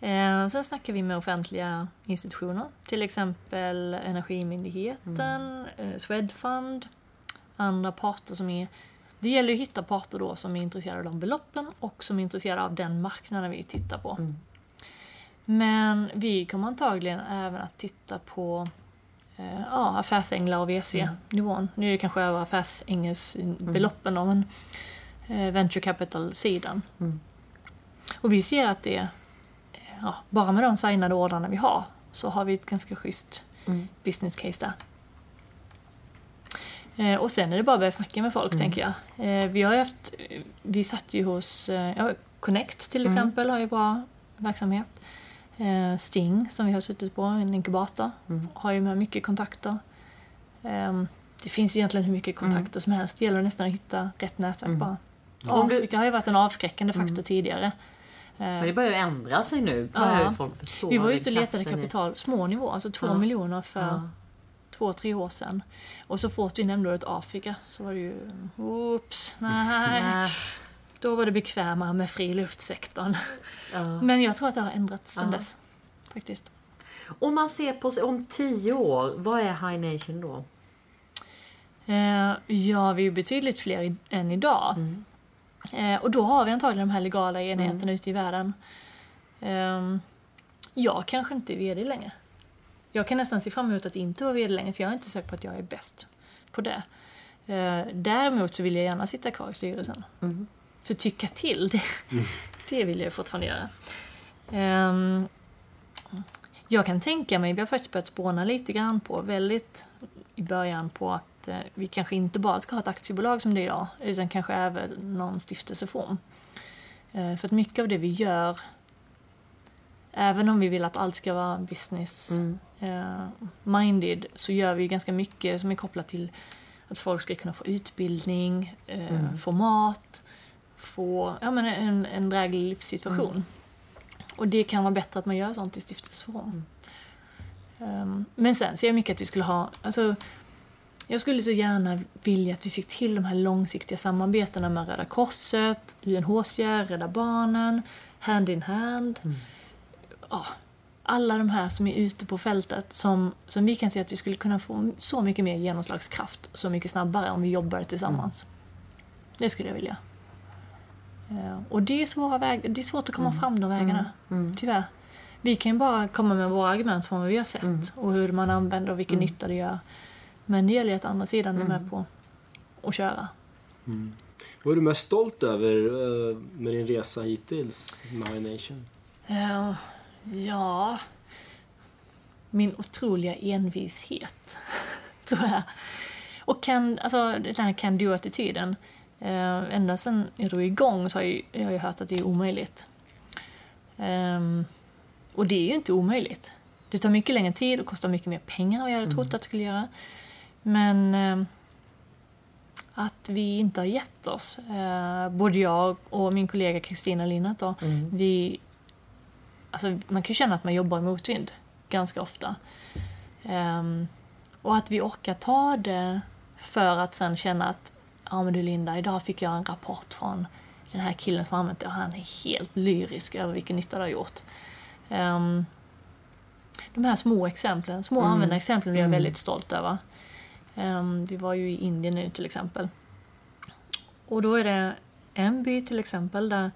Eh, Sen snackar vi med offentliga institutioner, till exempel Energimyndigheten, eh, Swedfund, andra parter som är det gäller att hitta parter då som är intresserade av de beloppen och som är intresserade av den marknaden vi tittar på. Men vi kommer antagligen även att titta på eh, ja, affärsänglar och VC-nivån. Nu är det kanske över affärsängelsbeloppen då, men eh, venture capital-sidan. Mm. Och vi ser att det, ja, bara med de signade ordrarna vi har, så har vi ett ganska schysst Mm. business case där. Eh, och sen är det bara att börja snacka med folk, tänker jag. Eh, vi har ju haft, vi satt ju hos eh, ja, Connect till exempel, har ju bra verksamhet. Eh, Sting, som vi har suttit på, en inkubator, har ju med mycket kontakter. Eh, det finns egentligen hur mycket kontakter som helst, det gäller nästan att hitta rätt nätverk bara. Om du- Afrika har ju varit en avskräckande faktor tidigare. Men det börjar ju ändra sig nu. Ja. Folk förstå Vi var ute och letade kapital, små nivåer, alltså två Ja. miljoner för Ja. två, tre år sedan. Och så fort vi nämnde ordet Afrika så var det ju oops, nej. Nej. Då var det bekvämare med friluftsektorn. Ja. Men jag tror att det har ändrats sedan dess. Faktiskt. Om man ser på om tio år, vad är High Nation då? Eh, ja, vi är betydligt fler i, än idag. Eh, och då har vi antagligen de här legala enheterna ute i världen. Eh, jag kanske inte är VD längre. Jag kan nästan se fram emot att inte vara VD längre för jag är inte säker på att jag är bäst på det. Eh, däremot så vill jag gärna sitta kvar i styrelsen. Mm. För tycka till, det, det vill jag fortfarande göra. Ehm, jag kan tänka mig, vi har faktiskt börjat spåna lite grann på, väldigt i början på att eh, vi kanske inte bara ska ha ett aktiebolag som det är idag, utan kanske även någon stiftelseform. Eh, för att mycket av det vi gör, även om vi vill att allt ska vara business Mm. eh, så gör vi ganska mycket som är kopplat till att folk ska kunna få utbildning, eh, få mat, få ja, men en, en dräglig livssituation. Och det kan vara bättre att man gör sånt i stiftelseform. Um, men sen ser jag mycket att vi skulle ha, alltså, jag skulle så gärna vilja att vi fick till de här långsiktiga samarbetena med Röda Korset, UNHCR, Rädda Barnen, Hand in Hand. Ja, alla de här som är ute på fältet som, som vi kan se att vi skulle kunna få så mycket mer genomslagskraft så mycket snabbare om vi jobbar tillsammans. Det skulle jag vilja. Eh, Och det är, svåra väg, det är svårt att komma fram de vägarna, tyvärr. Vi kan ju bara komma med våra argument från vad vi har sett och hur man använder och vilken nytta det gör. Men det gäller ju att andra sidan är med på att köra. Vad är du mest stolt över eh, med din resa hittills med High Nation? Eh, ja... Min otroliga envishet, tror jag. Och kan, alltså, den här can do-attityden. Eh, ända sedan jag drog igång så har jag, jag har ju hört att det är omöjligt. Ehm, och det är ju inte omöjligt. Det tar mycket längre tid och kostar mycket mer pengar än vad jag hade trott att det skulle göra. Men ehm, att vi inte har gett oss. Eh, både jag och min kollega Kristina Linnert då, vi... Alltså man kan ju känna att man jobbar i motvind ganska ofta. Ehm, och att vi orkar ta det för att sen känna att Ja men du Linda, idag fick jag en rapport från den här killen som använt det och han är helt lyrisk över vilken nytta det har gjort. Ehm, de här små exemplen, små Mm. användarexemplen blir jag Mm. väldigt stolt över. Ehm, vi var ju i Indien nu till exempel. Och då är det en by till exempel där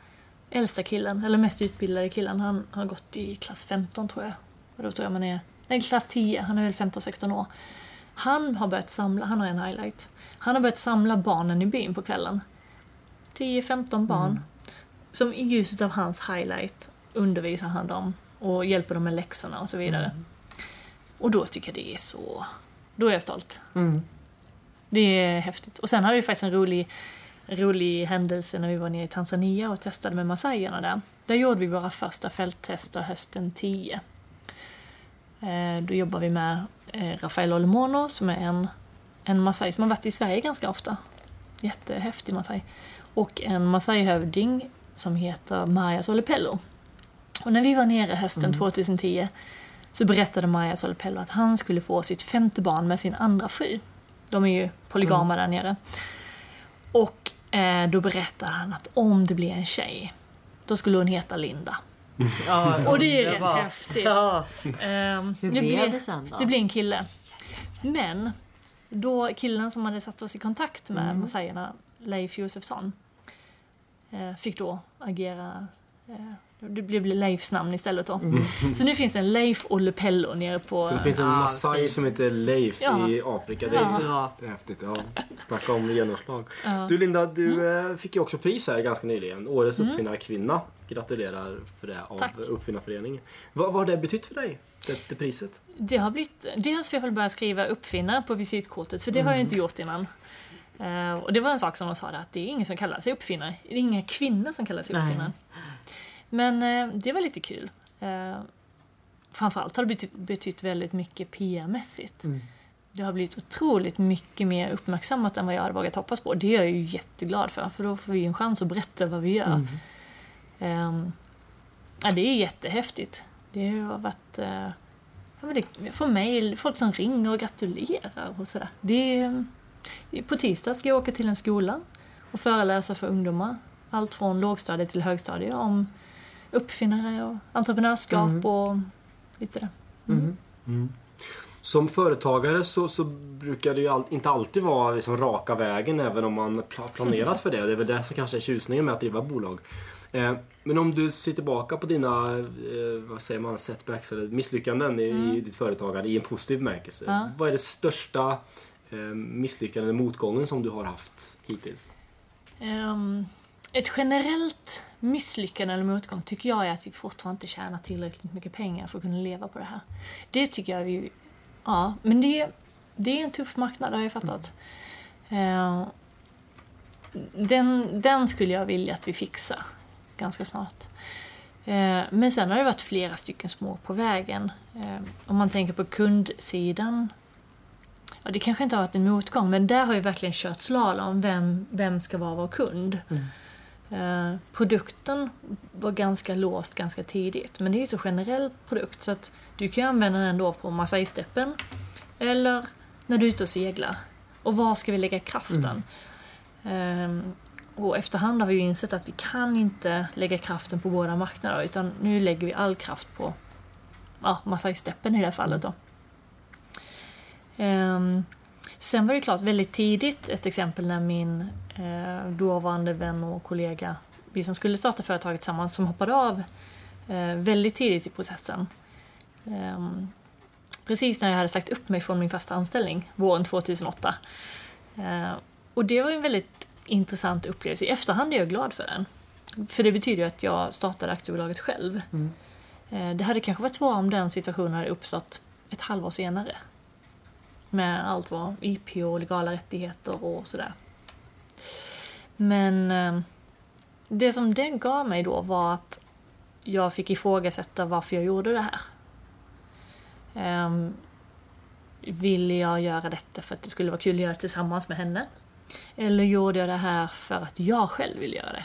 äldsta killen, eller mest utbildade killen, han har gått i klass 15 tror jag. Och då tror jag man är, nej klass 10, han är väl 15-16 år. Han har börjat samla, han har en highlight. Han har börjat samla barnen i byn på kvällen. 10-15 barn. Som i ljuset av hans highlight undervisar han dem och hjälper dem med läxorna och så vidare. Och då tycker jag det är så... Då är jag stolt. Mm. Det är häftigt. Och sen hade vi faktiskt en rolig, rolig händelse när vi var nere i Tanzania och testade med massajerna där. Där gjorde vi våra första fälttester hösten 10. Eh, då jobbar vi med eh, Rafael Olemono som är en, en massaj som har varit i Sverige ganska ofta. Jättehäftig massaj. Och en massajhövding som heter Maja Solepello. Och när vi var nere hösten 2010 så berättade Maja Solepello att han skulle få sitt femte barn med sin andra fru. De är ju polygama där nere. Och eh, då berättade han att om det blir en tjej, då skulle hon heta Linda. Ja, Och det är rätt häftigt. Ja. Ehm, Hur det, blev blir, det sen då? det blir en kille. Men då killen som hade satt oss i kontakt med Mm. massajerna, Leif Josefsson, eh, fick då agera eh, det blev Leifs namn istället då. Så nu finns det en Leif Olepello nere på... Så det finns en Ja, massaj som heter Leif Ja. i Afrika. Det är, Ja. Det är häftigt. Ja. Snacka om genomslag. Ja. Du Linda, du eh, fick ju också pris här ganska nyligen. Årets uppfinnarkvinna. Gratulerar för det av Tack. Uppfinnarföreningen. Vad, vad har det betytt för dig? Det, det priset? Det har blivit, dels för jag vill börja skriva uppfinnare på visitkortet, för det har jag inte gjort innan. Eh, och det var en sak som de sa där, att det är ingen som kallar sig uppfinnare. Det är inga kvinnor som kallar sig Nej. Men eh, det var lite kul. Eh, framförallt har det betytt, betytt väldigt mycket PR-mässigt. Mm. Det har blivit otroligt mycket mer uppmärksammat än vad jag hade vågat hoppas på. Det är jag ju jätteglad för, för då får vi en chans att berätta vad vi gör. Mm. Ehm, ja, det är jättehäftigt. Det har varit... eh, ja, men det, för mig, folk som ringer och gratulerar och sådär. Det är, på tisdag ska jag åka till en skola och föreläsa för ungdomar. Allt från lågstadiet till högstadiet om uppfinnare och entreprenörskap Mm. och lite det. Mm. Som företagare så, så brukar det ju all, inte alltid vara liksom raka vägen även om man pla- planerat för det. Det är väl det som kanske är tjusningen med att driva bolag. Eh, men om du ser tillbaka på dina eh, vad säger man, setbacks eller misslyckanden i, i ditt företagande i en positiv bemärkelse. Ja. Vad är det största eh, misslyckandet eller motgången som du har haft hittills? Ehm, ett generellt misslyckande eller motgång tycker jag är att vi fortfarande inte tjänar tillräckligt mycket pengar för att kunna leva på det här. Det tycker jag vi... Ja, men det, det är en tuff marknad, har jag fattat. Ehm, den, den skulle jag vilja att vi fixar ganska snart. Ehm, men sen har det varit flera stycken små på vägen. Ehm, om man tänker på kundsidan Ja, det kanske inte har varit en motgång, men där har jag verkligen kört slalom. Vem, vem ska vara vår kund? Mm. Eh, produkten var ganska låst ganska tidigt, men det är ju så generell produkt så att du kan använda den då på Masai-steppen eller när du är ute och seglar. Och var ska vi lägga kraften? Ehm, och efterhand har vi ju insett att vi kan inte lägga kraften på båda marknader utan nu lägger vi all kraft på ja, Masai-steppen i det här fallet då. Ehm, sen var det klart väldigt tidigt, ett exempel när min eh, dåvarande vän och kollega, vi som skulle starta företaget tillsammans, som hoppade av eh, väldigt tidigt i processen. Ehm, precis när jag hade sagt upp mig från min fasta anställning, våren 2008. Eh, och det var en väldigt intressant upplevelse. I efterhand är jag glad för den. För det betyder ju att jag startade aktiebolaget själv. Mm. Eh, det hade kanske varit svårare om den situationen hade uppstått ett halvår senare. Med allt vad IP och legala rättigheter och sådär. Men eh, det som den gav mig då var att jag fick ifrågasätta varför jag gjorde det här. Um, ville jag göra detta för att det skulle vara kul att göra det tillsammans med henne? Eller gjorde jag det här för att jag själv vill göra det?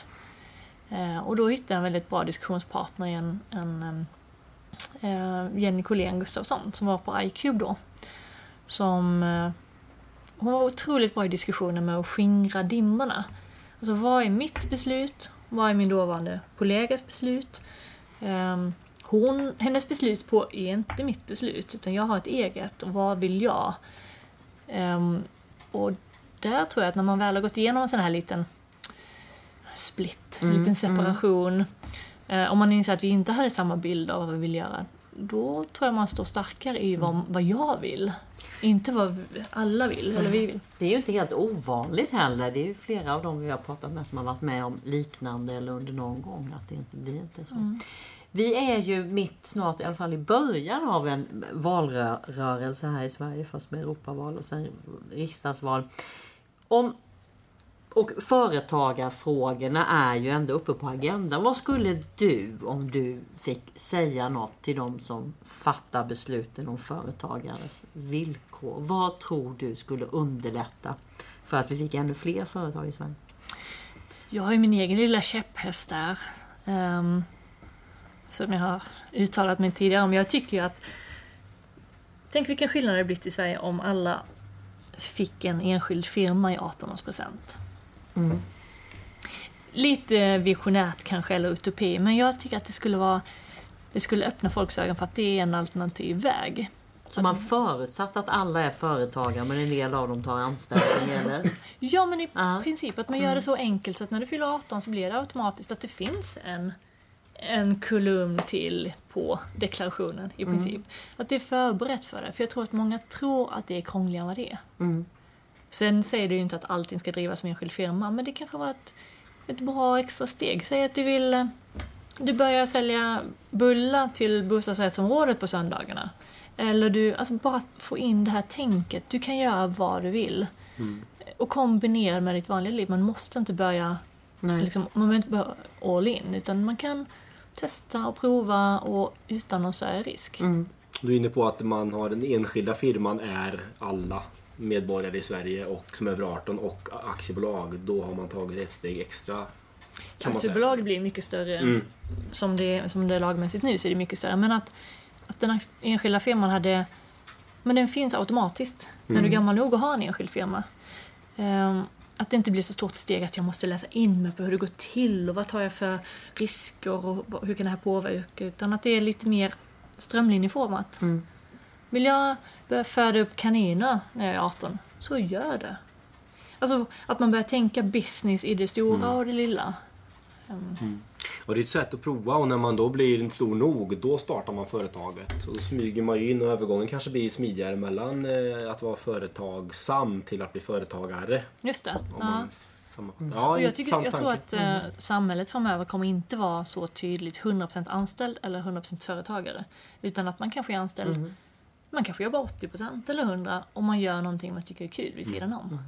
Uh, och då hittade jag en väldigt bra diskussionspartner i en, en em, uh, eh, Jenny Collén Gustafsson som var på iCube då. Som eh, hon var otroligt bra i diskussionen med att skingra dimmorna. Alltså vad är mitt beslut? Vad är min dåvarande kollegas beslut? Um, hon, hennes beslut på är inte mitt beslut, utan jag har ett eget. Och vad vill jag? Um, och där tror jag att när man väl har gått igenom en sån här liten split, Mm, liten separation. Eh, om man inser att vi inte hade samma bild av vad vi vill göra, då tror jag man står starkare i vad, vad jag vill. Inte vad alla vill, eller vi vill. Det är ju inte helt ovanligt heller. Det är ju flera av dem vi har pratat med som har varit med om liknande eller under någon gång att det inte blir inte så. Vi är ju mitt snart, i alla fall i början av en valrörelse här i Sverige. Först med Europaval och sen riksdagsval. Om, och företagarfrågorna är ju ändå uppe på agendan. Vad skulle du, om du fick säga något till de som fattar besluten om företagares villkor. Vad tror du skulle underlätta för att vi fick ännu fler företag i Sverige? Jag har ju min egen lilla käpphäst där. ehm, som jag har uttalat mig tidigare om. Jag tycker ju att... Tänk vilken skillnad det hade blivit i Sverige om alla fick en enskild firma i 18-årspresent. Mm. Lite visionärt kanske, eller utopi, men jag tycker att det skulle vara... Det skulle öppna folks ögon för att det är en alternativ väg. Så man förutsatt att alla är företagare men en del av dem tar anställning eller? Ja, men i Ja. princip att man gör det så enkelt så att när du fyller 18 så blir det automatiskt att det finns en, en kolumn till på deklarationen i princip. Att det är förberett för det. För jag tror att många tror att det är krångligare än vad det är. Mm. Sen säger det ju inte att allting ska drivas som enskild firma, men det kanske var ett, ett bra extra steg. Säg att du vill eh, du börjar sälja bullar till bostadsrättsområdet på söndagarna. Eller du, alltså bara få in det här tänket. Du kan göra vad du vill. Och kombinera med ditt vanliga liv. Man måste inte börja, Nej. liksom, man behöver inte börja all in. Utan man kan testa och prova och utan någon större risk. Mm. Du är inne på att man har den enskilda firman är alla medborgare i Sverige och som är över 18 och aktiebolag. Då har man tagit ett steg extra. Aktiebolag blir mycket större Mm. som, det, som det är lagmässigt nu så är det mycket större. Men att, att den enskilda firman hade... Men den finns automatiskt när du är gammal nog att ha en enskild firma. Ehm, att det inte blir så stort steg att jag måste läsa in mig på hur det går till och vad tar jag för risker och hur kan det här påverka. Utan att det är lite mer strömlinjeformat. Mm. Vill jag börja föda upp kaniner när jag är 18, så gör det. Alltså att man börjar tänka business i det stora och det lilla. Och det är ett sätt att prova och när man då blir stor nog, då startar man företaget. Och då smyger man ju in och övergången kanske blir smidigare mellan eh, att vara företagsam till att bli företagare. Just det. Ja. Och jag, tycker, jag tror. Mm. att eh, samhället framöver kommer inte vara så tydligt 100% anställd eller 100% företagare. Utan att man kanske är anställd, Mm. man kanske jobbar 80% eller 100% och man gör någonting man tycker är kul vid sidan Mm. om.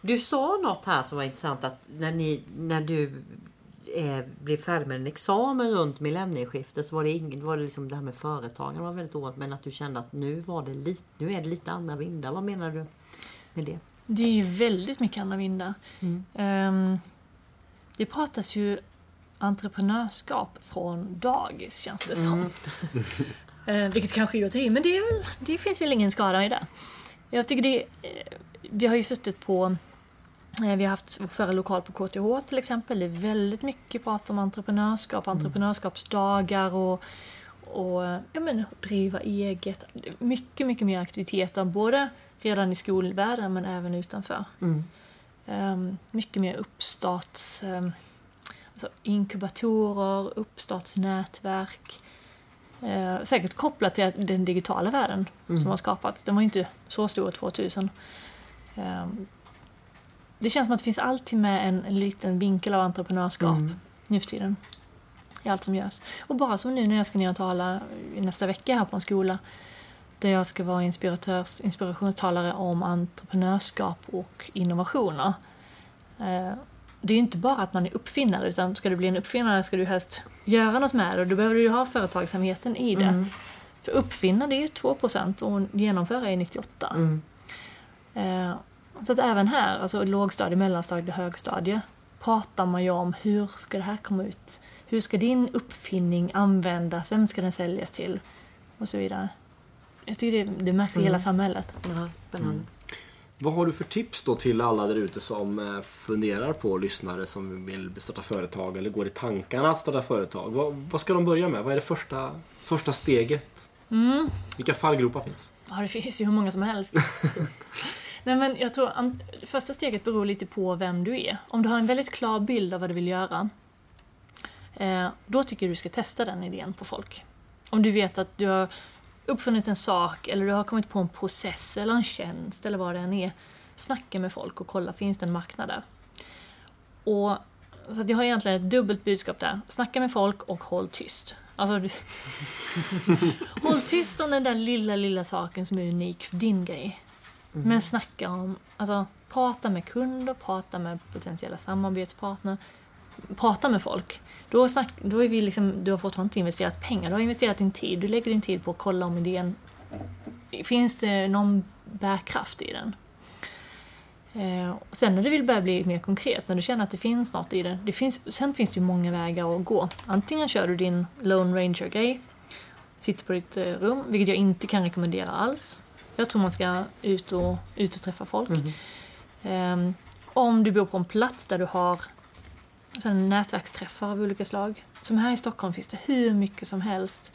Du sa något här som var intressant att när, ni, när du eh, blev färdig med en examen runt millennieskiftet så var det, inget, var det liksom det här med företagande var väldigt ovanligt men att du kände att nu, var det lite, nu är det lite andra vindar. Vad menar du med det? Det är ju väldigt mycket andra vindar. Mm. Ehm, det pratas ju entreprenörskap från dagis känns det som. Eh, vilket kanske är att men det, är det finns väl ingen skada i det. Jag tycker det eh, Vi har ju suttit på vi har haft vår förra lokal på KTH till exempel. Det är väldigt mycket prat om entreprenörskap, entreprenörskapsdagar och, och eh, ja, men, driva eget. Mycket, mycket mer aktiviteter, både redan i skolvärlden men även utanför. Mm. Ehm, mycket mer uppstarts... ehm, alltså inkubatorer, uppstartsnätverk. Eh, säkert kopplat till den digitala världen som har skapats. Den var inte så stor 2000. Ehm, det känns som att det finns alltid med en, en liten vinkel av entreprenörskap Mm. nu för tiden. I allt som görs. Och bara som nu när jag ska ner och tala nästa vecka här på en skola där jag ska vara inspiratörs, inspirationstalare om entreprenörskap och innovationer. Eh, Det är inte bara att man är uppfinnare, utan ska du bli en uppfinnare ska du helst göra något med det och då behöver du ju ha företagsamheten i det. Mm. För uppfinna det är ju 2% och genomföra är 98%. Mm. Eh, Så att även här, alltså lågstadie, mellanstadie, högstadie, pratar man ju om hur ska det här komma ut? Hur ska din uppfinning användas? Vem ska den säljas till? Och så vidare. Jag tycker det, det märks i hela samhället. Ja, spännande. Vad har du för tips då till alla där ute som eh, funderar på lyssnare som vill starta företag eller går i tankarna att starta företag? Vad, vad ska de börja med? Vad är det första, första steget? Mm. Vilka fallgropar finns? Ja, det finns ju hur många som helst. Nej, men jag tror första steget beror lite på vem du är. Om du har en väldigt klar bild av vad du vill göra, eh, då tycker jag du ska testa den idén på folk. Om du vet att du har uppfunnit en sak, eller du har kommit på en process, eller en tjänst, eller vad det än är. Snacka med folk och kolla, finns det en marknad där? Och, så att jag har egentligen ett dubbelt budskap där. Snacka med folk och håll tyst. Alltså, du... håll tyst om den där lilla, lilla saken som är unik för din grej. Mm. Men snacka om, alltså prata med kunder, prata med potentiella samarbetspartner, prata med folk. Då, snack, då är vi liksom, du har fortfarande inte investerat pengar, du har investerat din tid. Du lägger din tid på att kolla om idén, finns det någon bärkraft i den? Eh, och sen när du vill börja bli mer konkret, när du känner att det finns något i det, det finns, sen finns det ju många vägar att gå. Antingen kör du din Lone Ranger-grej, sitter på ditt eh, rum, vilket jag inte kan rekommendera alls. Jag tror man ska ut och, ut och träffa folk. Mm. Eh, om du bor på en plats där du har sen nätverksträffar av olika slag. Som här i Stockholm finns det hur mycket som helst.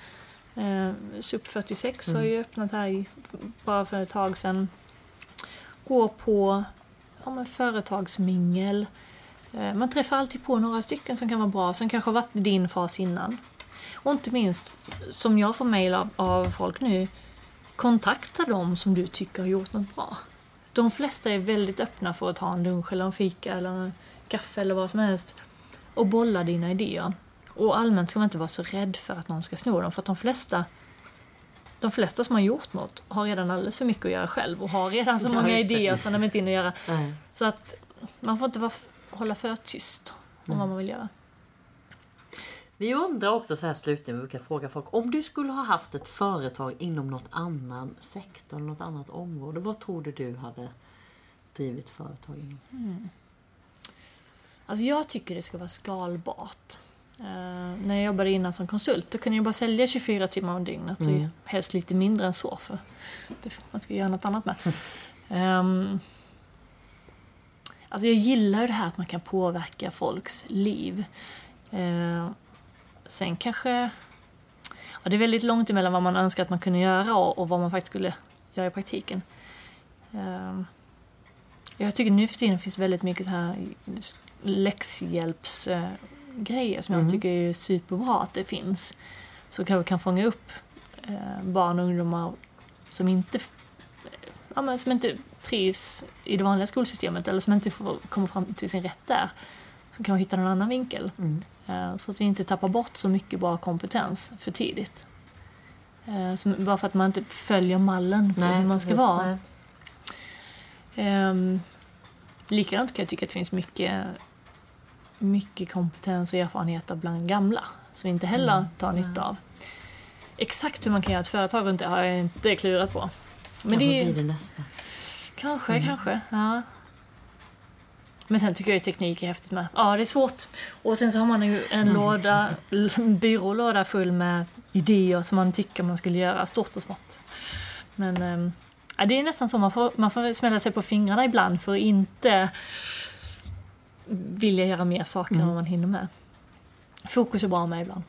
Eh, SUP 46 mm. har ju öppnat här i, bara för ett tag sedan. Gå på ja, men företagsmingel. Eh, man träffar alltid på några stycken som kan vara bra, som kanske har varit i din fas innan. Och inte minst, som jag får mejl av, av folk nu, kontakta dem som du tycker har gjort något bra. De flesta är väldigt öppna för att ta en lunch eller en fika eller en kaffe eller vad som helst och bolla dina idéer. Och allmänt ska man inte vara så rädd för att någon ska sno dem, för att de flesta de flesta som har gjort något har redan alldeles för mycket att göra själv och har redan så många idéer som de inte hinner göra. Så att man får inte vara, hålla för tyst om vad man vill göra. Vi undrar också så här slutligen, vi brukar fråga folk. Om du skulle ha haft ett företag inom något annan sektor, något annat område. Vad tror du du hade drivit företag inom? Mm. Alltså jag tycker det ska vara skalbart. Uh, när jag jobbade innan som konsult, då kunde jag bara sälja 24 timmar om dygnet. Mm. Och helst lite mindre än så, för det, man ska göra något annat med. Um, alltså jag gillar det här att man kan påverka folks liv. Uh, sen kanske... Ja, det är väldigt långt emellan vad man önskar att man kunde göra och, och vad man faktiskt skulle göra i praktiken. Uh, jag tycker nu för tiden finns väldigt mycket så här läxhjälpsgrejer som jag mm. tycker är superbra att det finns. Så kanske kan fånga upp eh, barn och ungdomar som inte, ja, men som inte trivs i det vanliga skolsystemet eller som inte får komma fram till sin rätt där. Så kan man hitta någon annan vinkel. Mm. Eh, så att vi inte tappar bort så mycket bra kompetens för tidigt. Eh, bara för att man inte följer mallen på hur man ska vara. Um, likadant kan jag tycka att det finns mycket mycket kompetens och erfarenheter bland gamla som inte heller mm. tar nytta av. Exakt hur man kan göra ett företag runt det har jag inte klurat på. Men kanske det blir det nästa. Kanske, mm. kanske. Ja. Men sen tycker jag att teknik är häftigt med. Ja, det är svårt. Och sen så har man ju en mm. låda, byrålåda full med idéer som man tycker man skulle göra, stort och smått. Men ähm, det är nästan så man får, man får smälla sig på fingrarna ibland för att inte vilja göra mer saker mm. än vad man hinner med. Fokus är bra med ibland.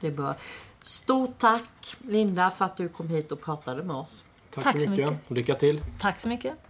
Det är bra. Stort tack Linda för att du kom hit och pratade med oss. Tack, tack så mycket. mycket. Lycka till. Tack så mycket.